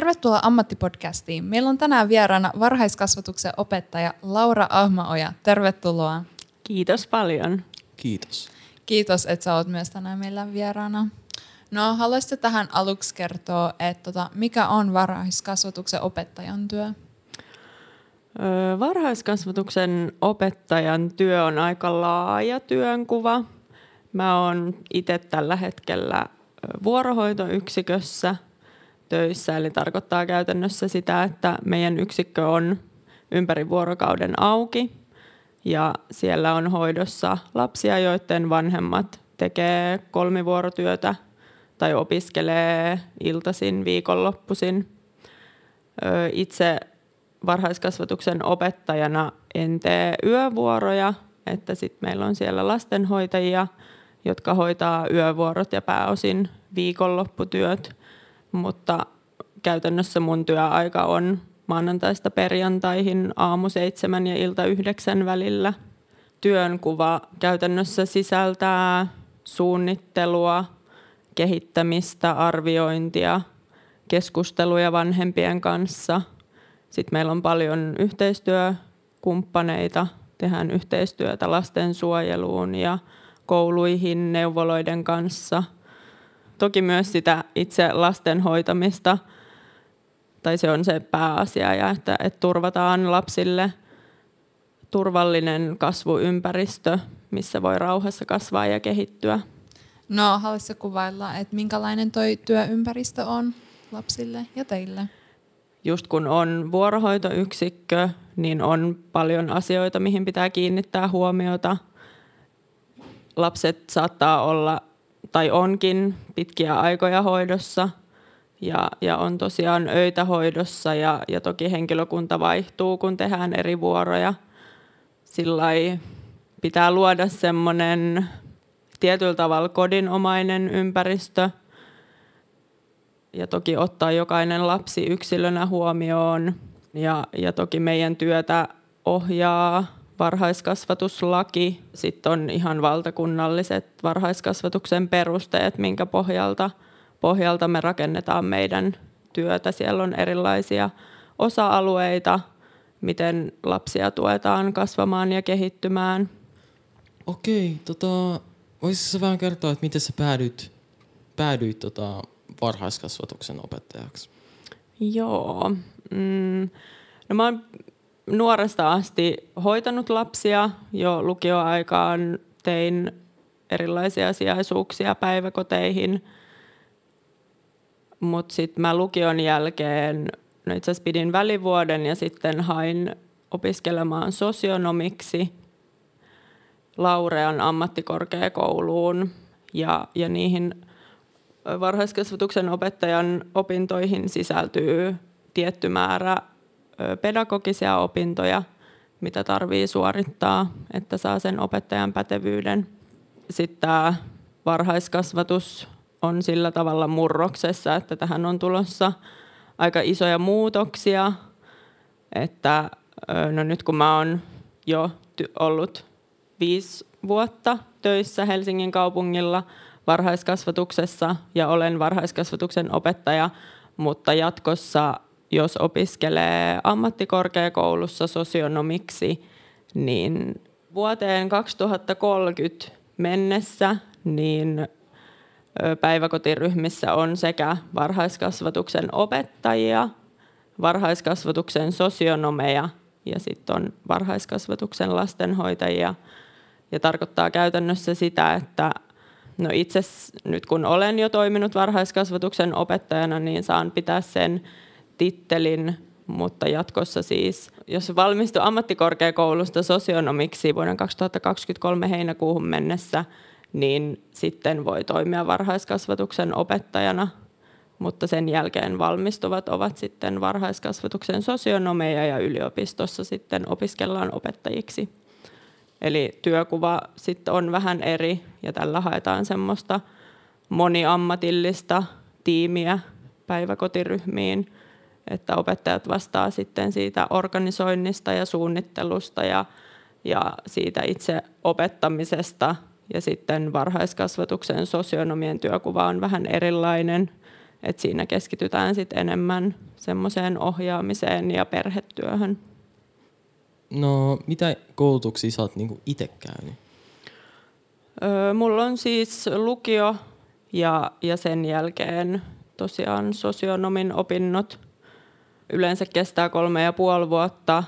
Tervetuloa Ammattipodcastiin. Meillä on tänään vieraana varhaiskasvatuksen opettaja Laura Ahmaoja. Tervetuloa. Kiitos paljon. Kiitos. Kiitos, että sä oot myös tänään meillä vieraana. No, haluaisitko tähän aluksi kertoa, että tota, mikä on varhaiskasvatuksen opettajan työ? Varhaiskasvatuksen opettajan työ on aika laaja työnkuva. Mä oon itse tällä hetkellä vuorohoitoyksikössä töissä, eli tarkoittaa käytännössä sitä, että meidän yksikkö on ympäri vuorokauden auki ja siellä on hoidossa lapsia, joiden vanhemmat tekee kolmivuorotyötä tai opiskelee iltaisin, viikonloppuisin. Itse varhaiskasvatuksen opettajana en tee yövuoroja, että sitten meillä on siellä lastenhoitajia, jotka hoitaa yövuorot ja pääosin viikonlopputyöt, mutta käytännössä mun työaika on maanantaista perjantaihin aamu seitsemän ja ilta yhdeksän välillä. Työnkuva käytännössä sisältää suunnittelua, kehittämistä, arviointia, keskusteluja vanhempien kanssa. Sitten meillä on paljon yhteistyökumppaneita, tehdään yhteistyötä lastensuojeluun ja kouluihin neuvoloiden kanssa. Toki myös sitä itse lasten hoitamista, tai se on se pääasia, ja että, että turvataan lapsille turvallinen kasvuympäristö, missä voi rauhassa kasvaa ja kehittyä. No, haluaisitko kuvailla, että minkälainen toi työympäristö on lapsille ja teille? Just kun on vuorohoitoyksikkö, niin on paljon asioita, mihin pitää kiinnittää huomiota. Lapset saattaa olla tai onkin pitkiä aikoja hoidossa ja, ja on tosiaan öitä hoidossa ja, ja toki henkilökunta vaihtuu, kun tehdään eri vuoroja. Sillä pitää luoda semmoinen tietyllä tavalla kodinomainen ympäristö ja toki ottaa jokainen lapsi yksilönä huomioon. Ja, ja toki meidän työtä ohjaa varhaiskasvatuslaki. Sitten on ihan valtakunnalliset varhaiskasvatuksen perusteet, minkä pohjalta, pohjalta me rakennetaan meidän työtä. Siellä on erilaisia osa-alueita, miten lapsia tuetaan kasvamaan ja kehittymään. Okei, tota, voisitko vähän kertoa, että miten sä päädyit, päädyit tota, varhaiskasvatuksen opettajaksi? Joo. Mm, no mä oon nuoresta asti hoitanut lapsia jo lukioaikaan. Tein erilaisia sijaisuuksia päiväkoteihin. Mutta sitten mä lukion jälkeen, no itse asiassa pidin välivuoden ja sitten hain opiskelemaan sosionomiksi Laurean ammattikorkeakouluun ja, ja niihin varhaiskasvatuksen opettajan opintoihin sisältyy tietty määrä pedagogisia opintoja, mitä tarvii suorittaa, että saa sen opettajan pätevyyden. Sitten tämä varhaiskasvatus on sillä tavalla murroksessa, että tähän on tulossa aika isoja muutoksia, että no nyt kun mä oon jo ollut viisi vuotta töissä Helsingin kaupungilla varhaiskasvatuksessa ja olen varhaiskasvatuksen opettaja, mutta jatkossa jos opiskelee ammattikorkeakoulussa sosionomiksi, niin vuoteen 2030 mennessä niin päiväkotiryhmissä on sekä varhaiskasvatuksen opettajia, varhaiskasvatuksen sosionomeja ja sitten on varhaiskasvatuksen lastenhoitajia. Ja tarkoittaa käytännössä sitä, että no itse nyt kun olen jo toiminut varhaiskasvatuksen opettajana, niin saan pitää sen tittelin, mutta jatkossa siis, jos valmistuu ammattikorkeakoulusta sosionomiksi vuoden 2023 heinäkuuhun mennessä, niin sitten voi toimia varhaiskasvatuksen opettajana, mutta sen jälkeen valmistuvat ovat sitten varhaiskasvatuksen sosionomeja ja yliopistossa sitten opiskellaan opettajiksi. Eli työkuva sitten on vähän eri ja tällä haetaan semmoista moniammatillista tiimiä päiväkotiryhmiin – että opettajat vastaa sitten siitä organisoinnista ja suunnittelusta ja, ja siitä itse opettamisesta. Ja sitten varhaiskasvatuksen sosionomien työkuva on vähän erilainen. Et siinä keskitytään sit enemmän semmoiseen ohjaamiseen ja perhetyöhön. No, mitä koulutuksia sä oot niinku itse käynyt? Öö, mulla on siis lukio ja, ja sen jälkeen tosiaan sosionomin opinnot. Yleensä kestää kolme ja puoli vuotta.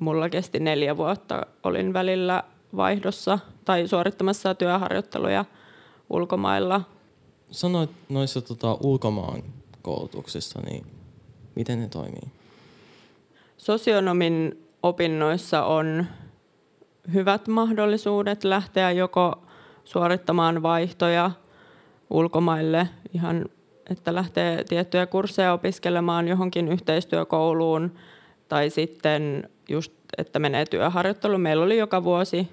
Mulla kesti neljä vuotta. Olin välillä vaihdossa tai suorittamassa työharjoitteluja ulkomailla. Sanoit noissa tota, ulkomaan koulutuksissa, niin miten ne toimii? Sosionomin opinnoissa on hyvät mahdollisuudet lähteä joko suorittamaan vaihtoja ulkomaille ihan että lähtee tiettyjä kursseja opiskelemaan johonkin yhteistyökouluun tai sitten just, että menee työharjoitteluun. Meillä oli joka vuosi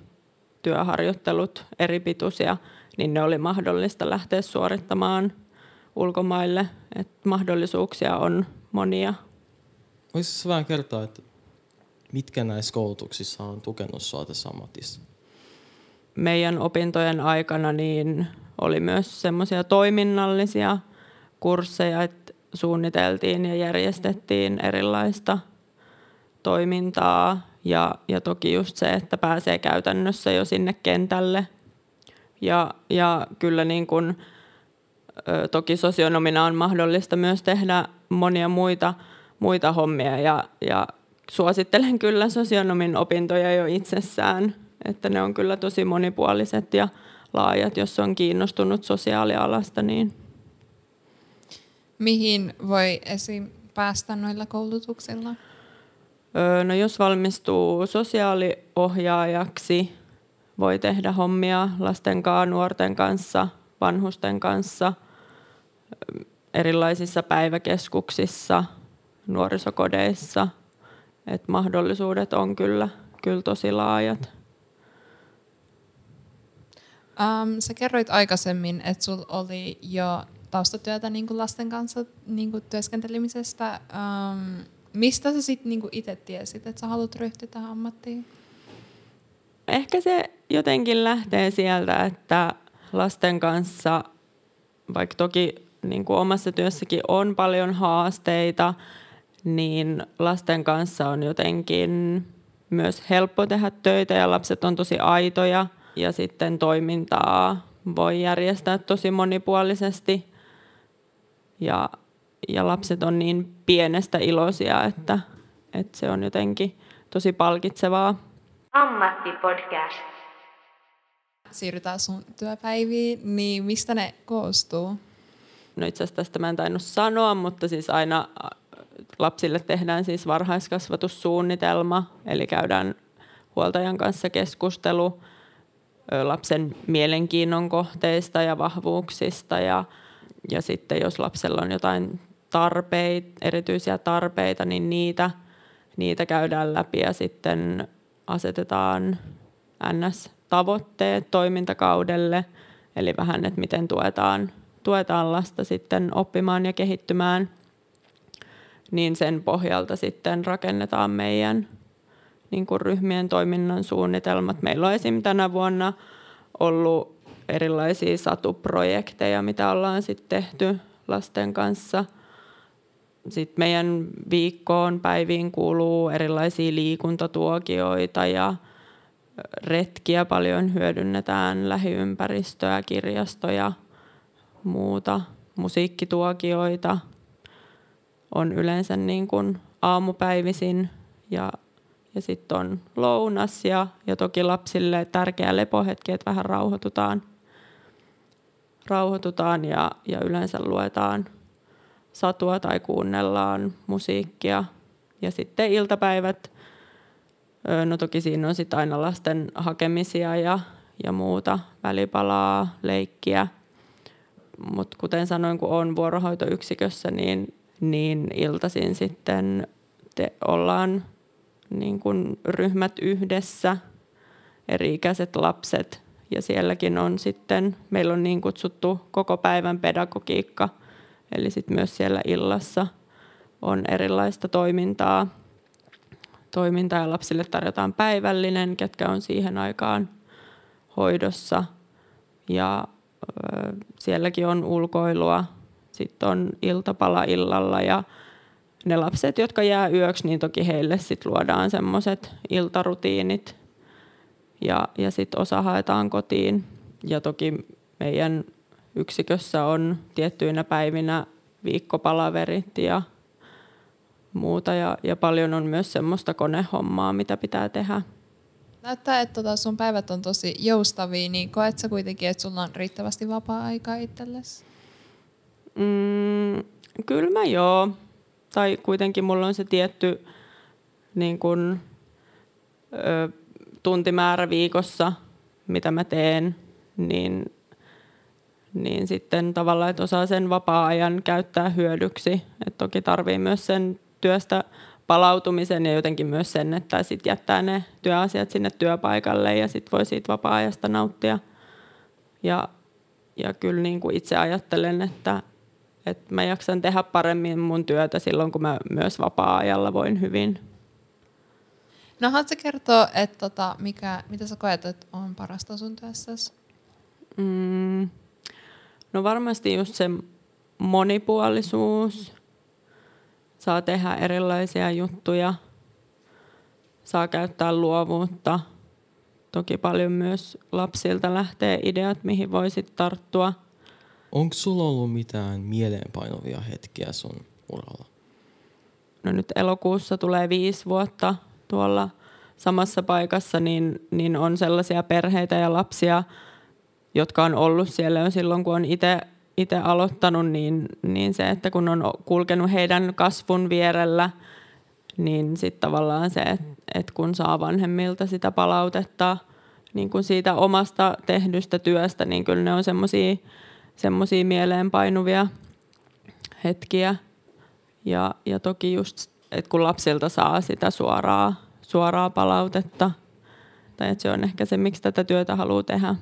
työharjoittelut eri pituisia, niin ne oli mahdollista lähteä suorittamaan ulkomaille. Et mahdollisuuksia on monia. Voisitko vähän kertoa, että mitkä näissä koulutuksissa on tukenut sinua tässä ammatissa? Meidän opintojen aikana niin oli myös semmoisia toiminnallisia kursseja, että suunniteltiin ja järjestettiin erilaista toimintaa. Ja, ja toki just se, että pääsee käytännössä jo sinne kentälle. Ja, ja kyllä niin kuin, toki sosionomina on mahdollista myös tehdä monia muita, muita hommia. Ja, ja suosittelen kyllä sosionomin opintoja jo itsessään, että ne on kyllä tosi monipuoliset ja laajat, jos on kiinnostunut sosiaalialasta, niin Mihin voi esim. päästä noilla koulutuksilla? no jos valmistuu sosiaaliohjaajaksi, voi tehdä hommia lasten kanssa, nuorten kanssa, vanhusten kanssa, erilaisissa päiväkeskuksissa, nuorisokodeissa. Et mahdollisuudet on kyllä, kyllä tosi laajat. Um, sä kerroit aikaisemmin, että sulla oli jo taustatyötä niin kuin lasten kanssa niin kuin työskentelemisestä. Um, mistä sä sitten niin itse tiesit, että sä haluat ryhtyä tähän ammattiin? Ehkä se jotenkin lähtee sieltä, että lasten kanssa, vaikka toki niin kuin omassa työssäkin on paljon haasteita, niin lasten kanssa on jotenkin myös helppo tehdä töitä ja lapset on tosi aitoja ja sitten toimintaa voi järjestää tosi monipuolisesti ja, ja lapset on niin pienestä iloisia, että, että se on jotenkin tosi palkitsevaa. Ammattipodcast. Siirrytään sun työpäiviin, niin mistä ne koostuu? No itse asiassa tästä mä en tainnut sanoa, mutta siis aina lapsille tehdään siis varhaiskasvatussuunnitelma, eli käydään huoltajan kanssa keskustelu lapsen mielenkiinnon kohteista ja vahvuuksista ja ja sitten jos lapsella on jotain tarpeita, erityisiä tarpeita, niin niitä, niitä käydään läpi ja sitten asetetaan NS-tavoitteet toimintakaudelle, eli vähän, että miten tuetaan, tuetaan lasta sitten oppimaan ja kehittymään, niin sen pohjalta sitten rakennetaan meidän niin kuin ryhmien toiminnan suunnitelmat. Meillä on esim. tänä vuonna ollut erilaisia satuprojekteja, mitä ollaan sitten tehty lasten kanssa. Sitten meidän viikkoon päiviin kuuluu erilaisia liikuntatuokioita ja retkiä paljon hyödynnetään lähiympäristöä, kirjastoja, muuta, musiikkituokioita on yleensä niin kuin aamupäivisin ja, ja sitten on lounas ja, ja toki lapsille tärkeä lepohetki, että vähän rauhoitutaan – rauhoitutaan ja, ja yleensä luetaan satua tai kuunnellaan musiikkia. Ja sitten iltapäivät, no toki siinä on sitten aina lasten hakemisia ja, ja muuta, välipalaa, leikkiä. Mutta kuten sanoin, kun on vuorohoitoyksikössä, niin, niin iltaisin sitten te ollaan niin kun ryhmät yhdessä, eri-ikäiset lapset ja sielläkin on sitten, meillä on niin kutsuttu koko päivän pedagogiikka, eli sitten myös siellä illassa on erilaista toimintaa. Toimintaa ja lapsille tarjotaan päivällinen, ketkä on siihen aikaan hoidossa. Ja ö, sielläkin on ulkoilua. sitten on iltapala illalla ja ne lapset, jotka jää yöksi, niin toki heille sitten luodaan semmoiset iltarutiinit ja, ja sitten osa haetaan kotiin. Ja toki meidän yksikössä on tiettyinä päivinä viikkopalaverit ja muuta ja, ja paljon on myös semmoista konehommaa, mitä pitää tehdä. Näyttää, että tota sun päivät on tosi joustavia, niin koet sä kuitenkin, että sulla on riittävästi vapaa-aikaa itsellesi? Mm, kyllä mä joo. Tai kuitenkin mulla on se tietty niin kun, ö, tuntimäärä viikossa, mitä mä teen, niin, niin sitten tavallaan, että osaa sen vapaa-ajan käyttää hyödyksi. Et toki tarvii myös sen työstä palautumisen ja jotenkin myös sen, että sit jättää ne työasiat sinne työpaikalle ja sitten voi siitä vapaa-ajasta nauttia. Ja, ja kyllä niin kuin itse ajattelen, että, että mä jaksan tehdä paremmin mun työtä silloin, kun mä myös vapaa-ajalla voin hyvin. No haluatko kertoa, että tota, mikä, mitä sä koet, että on parasta sun työssäsi? Mm, no varmasti just se monipuolisuus saa tehdä erilaisia juttuja, saa käyttää luovuutta. Toki paljon myös lapsilta lähtee ideat, mihin voisit tarttua. Onko sulla ollut mitään mieleenpainovia hetkiä sun uralla? No nyt elokuussa tulee viisi vuotta tuolla samassa paikassa, niin, niin on sellaisia perheitä ja lapsia, jotka on ollut siellä jo silloin, kun on itse itse aloittanut, niin, niin se, että kun on kulkenut heidän kasvun vierellä, niin sitten tavallaan se, että et kun saa vanhemmilta sitä palautetta niin kun siitä omasta tehdystä työstä, niin kyllä ne on semmoisia mieleenpainuvia hetkiä. Ja, ja toki just, että kun lapsilta saa sitä suoraa, suoraa palautetta, tai että se on ehkä se, miksi tätä työtä haluaa tehdä.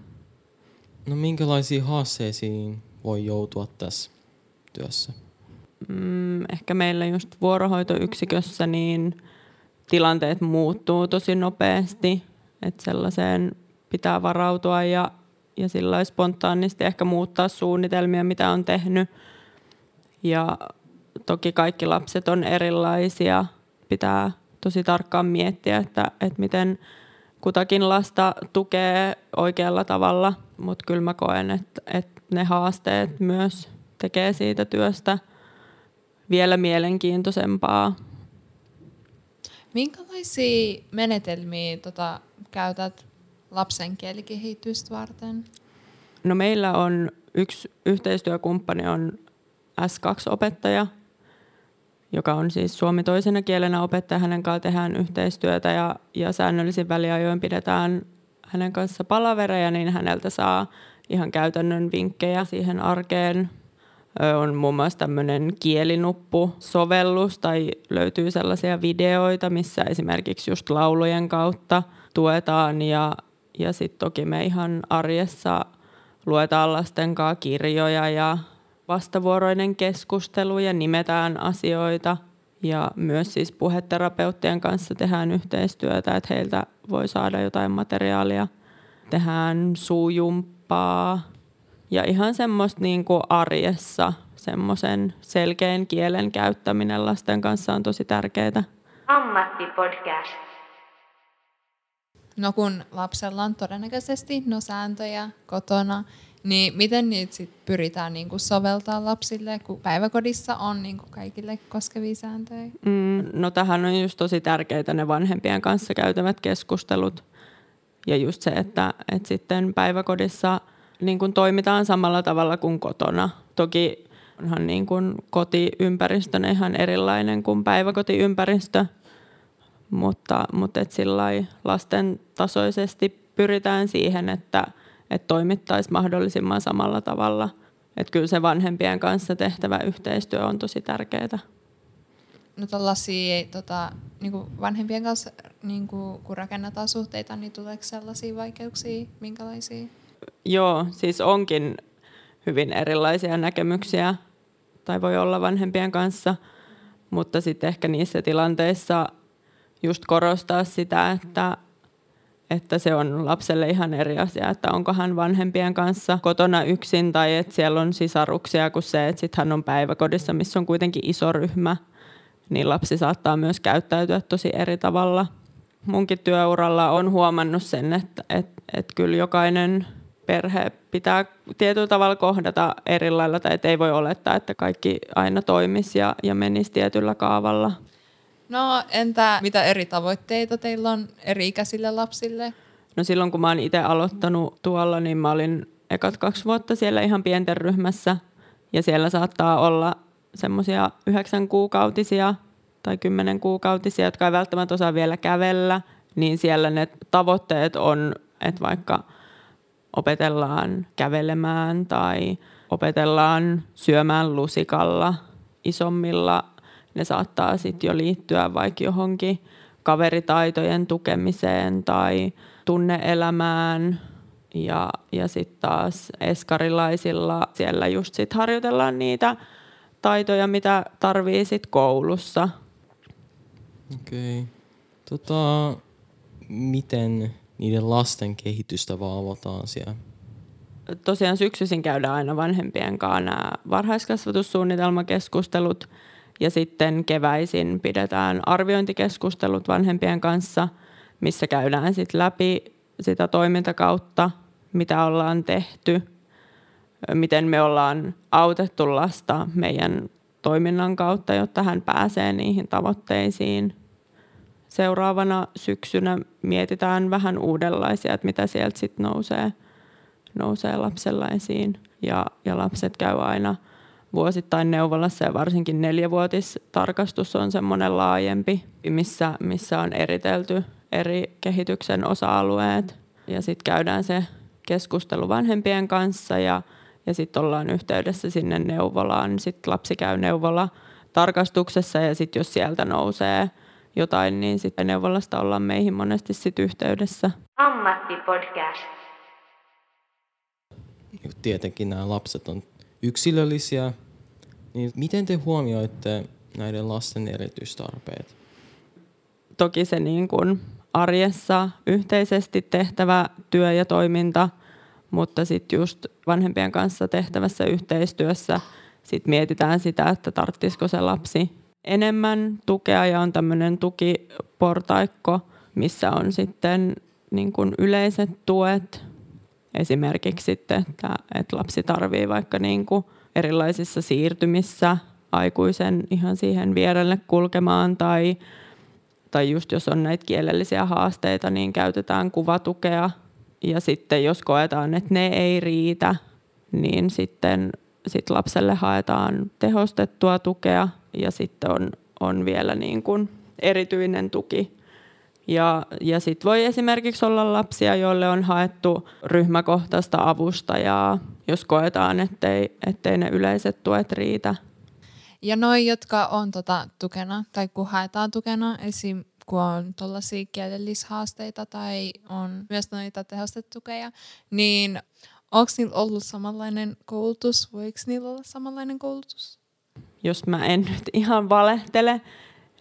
No minkälaisiin haasteisiin voi joutua tässä työssä? Mm, ehkä meillä just vuorohoitoyksikössä niin tilanteet muuttuu tosi nopeasti, että sellaiseen pitää varautua ja, ja sillä spontaanisti ehkä muuttaa suunnitelmia, mitä on tehnyt. Ja toki kaikki lapset on erilaisia. Pitää tosi tarkkaan miettiä, että, että miten kutakin lasta tukee oikealla tavalla, mutta kyllä mä koen, että, että ne haasteet myös tekee siitä työstä vielä mielenkiintoisempaa. Minkälaisia menetelmiä tota, käytät lapsen kielikehitystä varten? No meillä on yksi yhteistyökumppani on S2-opettaja, joka on siis suomi toisena kielenä opettaja. Hänen kanssaan tehdään yhteistyötä ja, ja säännöllisin väliajoin pidetään hänen kanssa palavereja, niin häneltä saa ihan käytännön vinkkejä siihen arkeen. On muun muassa tämmöinen kielinuppu-sovellus tai löytyy sellaisia videoita, missä esimerkiksi just laulujen kautta tuetaan ja, ja sitten toki me ihan arjessa luetaan lasten kanssa kirjoja ja vastavuoroinen keskustelu ja nimetään asioita. Ja myös siis puheterapeuttien kanssa tehdään yhteistyötä, että heiltä voi saada jotain materiaalia. Tehdään suujumppaa ja ihan semmoista niin kuin arjessa semmoisen selkeän kielen käyttäminen lasten kanssa on tosi tärkeää. Ammattipodcast. No kun lapsella on todennäköisesti no sääntöjä kotona, niin miten niitä sit pyritään niinku soveltaa lapsille, kun päiväkodissa on niinku kaikille koskevia sääntöjä? Mm, no tähän on just tosi tärkeitä ne vanhempien kanssa käytävät keskustelut. Ja just se, että, että sitten päiväkodissa niin kuin toimitaan samalla tavalla kuin kotona. Toki onhan niin kuin kotiympäristö ihan erilainen kuin päiväkotiympäristö, mutta, mutta et lasten tasoisesti pyritään siihen, että – että toimittaisiin mahdollisimman samalla tavalla. Että kyllä se vanhempien kanssa tehtävä yhteistyö on tosi tärkeää. No tällaisia tota, niin vanhempien kanssa, niin kuin, kun rakennetaan suhteita, niin tuleeko sellaisia vaikeuksia? Minkälaisia? Joo, siis onkin hyvin erilaisia näkemyksiä tai voi olla vanhempien kanssa, mutta sitten ehkä niissä tilanteissa just korostaa sitä, että, että se on lapselle ihan eri asia, että onko hän vanhempien kanssa kotona yksin tai että siellä on sisaruksia kuin se, että sitten hän on päiväkodissa, missä on kuitenkin iso ryhmä, niin lapsi saattaa myös käyttäytyä tosi eri tavalla. Munkin työuralla on huomannut sen, että, että, että kyllä jokainen perhe pitää tietyllä tavalla kohdata eri lailla, tai ei voi olettaa, että kaikki aina toimisi ja, ja menisi tietyllä kaavalla. No entä mitä eri tavoitteita teillä on eri-ikäisille lapsille? No silloin kun mä oon itse aloittanut tuolla, niin mä olin ekat kaksi vuotta siellä ihan pienten ryhmässä. Ja siellä saattaa olla semmoisia yhdeksän kuukautisia tai kymmenen kuukautisia, jotka ei välttämättä osaa vielä kävellä. Niin siellä ne tavoitteet on, että vaikka opetellaan kävelemään tai opetellaan syömään lusikalla isommilla ne saattaa sitten jo liittyä vaikka johonkin kaveritaitojen tukemiseen tai tunneelämään. Ja, ja sitten taas eskarilaisilla siellä just sit harjoitellaan niitä taitoja, mitä tarvii sit koulussa. Okei. Okay. Tota, miten niiden lasten kehitystä valvotaan siellä? Tosiaan syksyisin käydään aina vanhempien kanssa nämä varhaiskasvatussuunnitelmakeskustelut – ja sitten keväisin pidetään arviointikeskustelut vanhempien kanssa, missä käydään sitten läpi sitä toimintakautta, mitä ollaan tehty, miten me ollaan autettu lasta meidän toiminnan kautta, jotta hän pääsee niihin tavoitteisiin. Seuraavana syksynä mietitään vähän uudenlaisia, että mitä sieltä sitten nousee, nousee lapsella esiin. Ja, ja lapset käy aina vuosittain neuvolassa ja varsinkin neljävuotistarkastus on semmoinen laajempi, missä, missä on eritelty eri kehityksen osa-alueet. Ja sitten käydään se keskustelu vanhempien kanssa ja, ja sitten ollaan yhteydessä sinne neuvolaan. Sitten lapsi käy neuvola tarkastuksessa ja sitten jos sieltä nousee jotain, niin sitten neuvolasta ollaan meihin monesti sitten yhteydessä. Ammattipodcast. Tietenkin nämä lapset on yksilöllisiä niin miten te huomioitte näiden lasten erityistarpeet? Toki se niin kuin arjessa yhteisesti tehtävä työ ja toiminta, mutta sitten just vanhempien kanssa tehtävässä yhteistyössä sit mietitään sitä, että tarttisiko se lapsi enemmän tukea ja on tämmöinen tukiportaikko, missä on sitten niin kuin yleiset tuet. Esimerkiksi sitten, että, että lapsi tarvii vaikka niin kuin erilaisissa siirtymissä aikuisen ihan siihen vierelle kulkemaan tai, tai just jos on näitä kielellisiä haasteita, niin käytetään kuvatukea. Ja sitten jos koetaan, että ne ei riitä, niin sitten sit lapselle haetaan tehostettua tukea ja sitten on, on vielä niin kuin erityinen tuki. Ja, ja sitten voi esimerkiksi olla lapsia, joille on haettu ryhmäkohtaista avustajaa jos koetaan, ettei, ettei ne yleiset tuet riitä. Ja noi, jotka on tota tukena tai kun haetaan tukena, esim. kun on tuollaisia kielellishaasteita tai on myös noita tehostettukeja, niin onko niillä ollut samanlainen koulutus? Voiko niillä olla samanlainen koulutus? Jos mä en nyt ihan valehtele,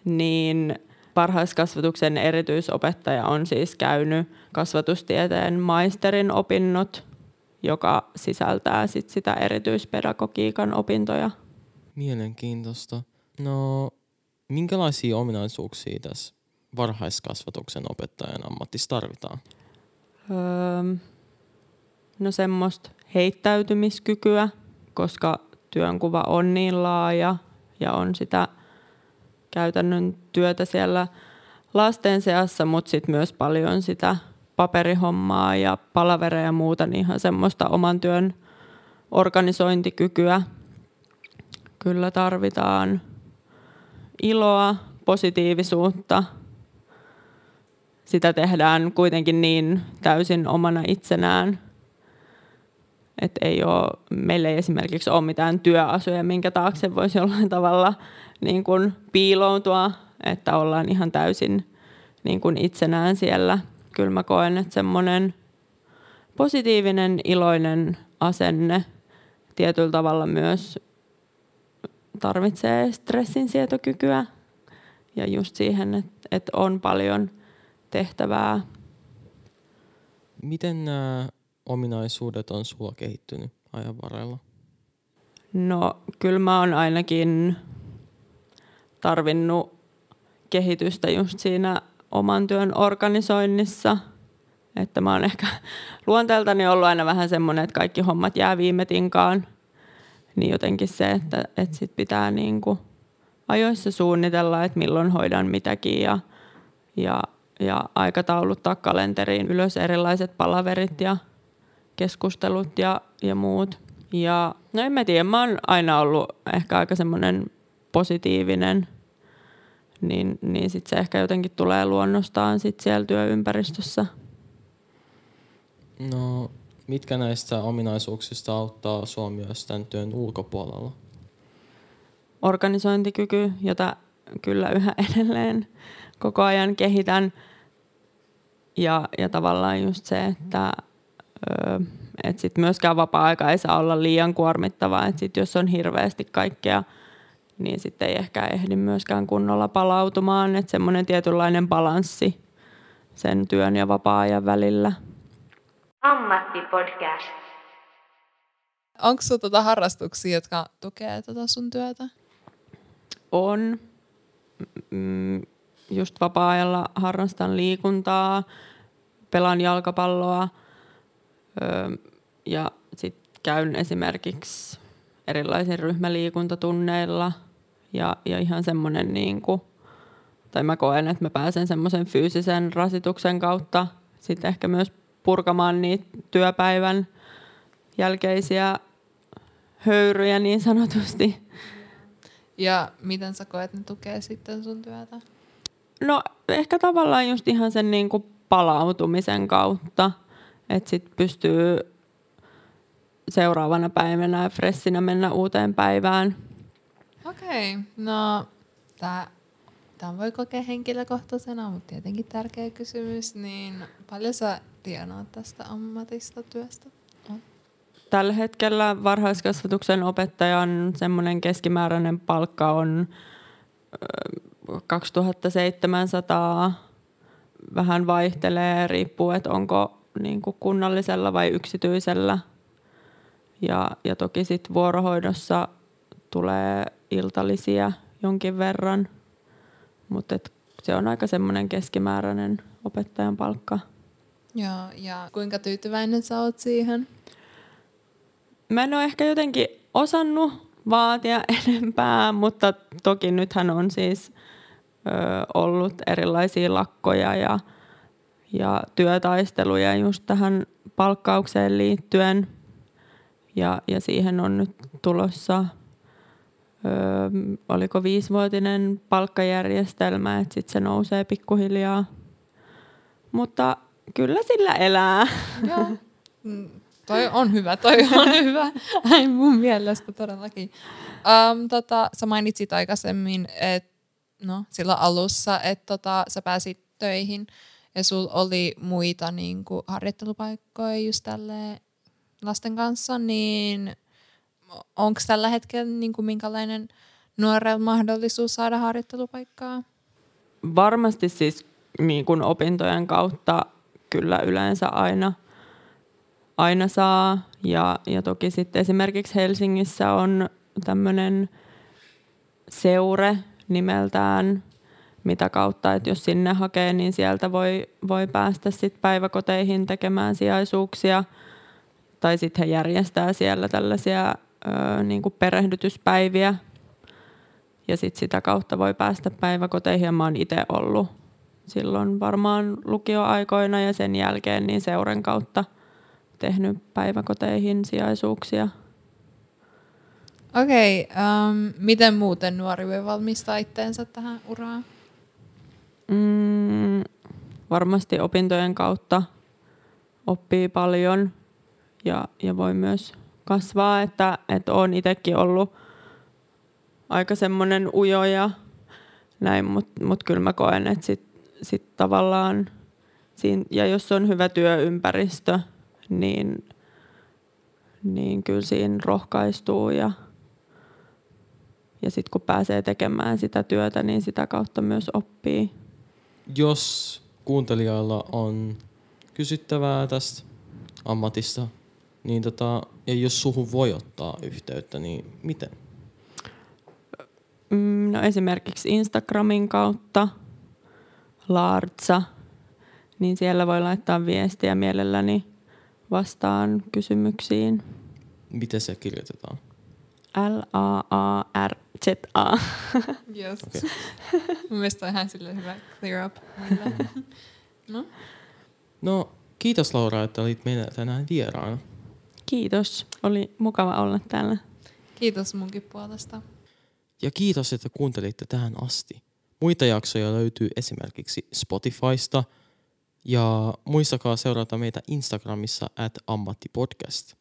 niin varhaiskasvatuksen erityisopettaja on siis käynyt kasvatustieteen maisterin opinnot joka sisältää sit sitä erityispedagogiikan opintoja. Mielenkiintoista. No, minkälaisia ominaisuuksia tässä varhaiskasvatuksen opettajan ammatissa tarvitaan? Öö, no semmoista heittäytymiskykyä, koska työnkuva on niin laaja ja on sitä käytännön työtä siellä lasten seassa, mutta sitten myös paljon sitä paperihommaa ja palavereja ja muuta, niin ihan semmoista oman työn organisointikykyä kyllä tarvitaan. Iloa, positiivisuutta. Sitä tehdään kuitenkin niin täysin omana itsenään, että ei ole, meillä ei esimerkiksi ole mitään työasuja, minkä taakse voisi jollain tavalla niin kuin piiloutua, että ollaan ihan täysin niin kuin itsenään siellä – kyllä mä koen, että semmoinen positiivinen, iloinen asenne tietyllä tavalla myös tarvitsee stressinsietokykyä ja just siihen, että, että on paljon tehtävää. Miten nämä ominaisuudet on sulla kehittynyt ajan varrella? No kyllä mä oon ainakin tarvinnut kehitystä just siinä oman työn organisoinnissa. Että mä oon ehkä luonteeltani ollut aina vähän semmoinen, että kaikki hommat jää viime tinkaan. Niin jotenkin se, että, että sit pitää niinku ajoissa suunnitella, että milloin hoidan mitäkin ja, ja, ja aikatauluttaa kalenteriin ylös erilaiset palaverit ja keskustelut ja, ja muut. Ja no en mä tiedä, mä oon aina ollut ehkä aika semmoinen positiivinen, niin, niin sit se ehkä jotenkin tulee luonnostaan sit siellä työympäristössä. No, mitkä näistä ominaisuuksista auttaa sua myös tämän työn ulkopuolella? Organisointikyky, jota kyllä yhä edelleen koko ajan kehitän. Ja, ja tavallaan just se, että öö, et sit myöskään vapaa-aika ei saa olla liian kuormittavaa. Et sit jos on hirveästi kaikkea, niin sitten ei ehkä ehdi myöskään kunnolla palautumaan. Että semmoinen tietynlainen balanssi sen työn ja vapaa-ajan välillä. Ammattipodcast. Onko sinulla tota harrastuksia, jotka tukee tota sun työtä? On. Mm, just vapaa-ajalla harrastan liikuntaa, pelaan jalkapalloa ja sitten käyn esimerkiksi erilaisilla ryhmäliikuntatunneilla ja, ja ihan semmoinen niin kuin, tai mä koen, että mä pääsen semmoisen fyysisen rasituksen kautta sitten ehkä myös purkamaan niitä työpäivän jälkeisiä höyryjä niin sanotusti. Ja miten sä koet, ne tukee sitten sun työtä? No ehkä tavallaan just ihan sen niin kuin palautumisen kautta, että sit pystyy seuraavana päivänä fressinä mennä uuteen päivään. Okei, okay. no tämä voi kokea henkilökohtaisena, mutta tietenkin tärkeä kysymys, niin paljon sä tienaat tästä ammatista työstä? Tällä hetkellä varhaiskasvatuksen opettajan semmoinen keskimääräinen palkka on 2700. Vähän vaihtelee, riippuu, että onko niin kuin kunnallisella vai yksityisellä. Ja, ja toki sitten vuorohoidossa tulee iltalisia jonkin verran, mutta se on aika semmoinen keskimääräinen opettajan palkka. Joo, ja kuinka tyytyväinen sä oot siihen? Mä en ole ehkä jotenkin osannut vaatia enempää, mutta toki nythän on siis ö, ollut erilaisia lakkoja ja, ja työtaisteluja just tähän palkkaukseen liittyen. Ja, ja siihen on nyt tulossa, ö, oliko viisivuotinen palkkajärjestelmä, että sitten se nousee pikkuhiljaa. Mutta kyllä sillä elää. Joo. Mm, toi on hyvä, toi on hyvä. Ai mun mielestä todellakin. Um, tota, sä mainitsit aikaisemmin, että no, silloin alussa, että tota, sä pääsit töihin ja sul oli muita niin kuin, harjoittelupaikkoja just tälle lasten kanssa, niin onko tällä hetkellä niin kuin, minkälainen nuorella mahdollisuus saada harjoittelupaikkaa? Varmasti siis niin kuin opintojen kautta kyllä yleensä aina, aina saa. Ja, ja toki sitten esimerkiksi Helsingissä on tämmöinen seure nimeltään, mitä kautta, että jos sinne hakee, niin sieltä voi, voi päästä sitten päiväkoteihin tekemään sijaisuuksia. Tai sitten he järjestää siellä tällaisia ö, niin kuin perehdytyspäiviä. Ja sitten sitä kautta voi päästä päiväkoteihin. Ja mä oon itse ollut silloin varmaan lukioaikoina ja sen jälkeen niin seuren kautta tehnyt päiväkoteihin sijaisuuksia. Okei, okay, um, miten muuten nuori voi valmistaa itteensä tähän uraan? Mm, varmasti opintojen kautta oppii paljon ja, ja voi myös kasvaa, että, että olen itsekin ollut aika semmoinen ujo ja näin, mutta mut kyllä mä koen, että sit sit tavallaan, siinä, ja jos on hyvä työympäristö, niin, niin kyllä siinä rohkaistuu ja, ja sitten kun pääsee tekemään sitä työtä, niin sitä kautta myös oppii. Jos kuuntelijoilla on kysyttävää tästä ammatista, niin tota, ja jos suhun voi ottaa yhteyttä, niin miten? Mm, no esimerkiksi Instagramin kautta, Laartsa, niin siellä voi laittaa viestiä mielelläni vastaan kysymyksiin. Miten se kirjoitetaan? L-A-A-R-Z-A. Yes. Okei. Mun mielestä on ihan sille hyvä clear up. no, No, kiitos Laura, että olit meillä tänään vieraana. Kiitos. Oli mukava olla täällä. kiitos munkin puolesta. Ja kiitos, että kuuntelitte tähän asti. Muita jaksoja löytyy esimerkiksi Spotifysta. Ja muistakaa seurata meitä Instagramissa at ammattipodcast.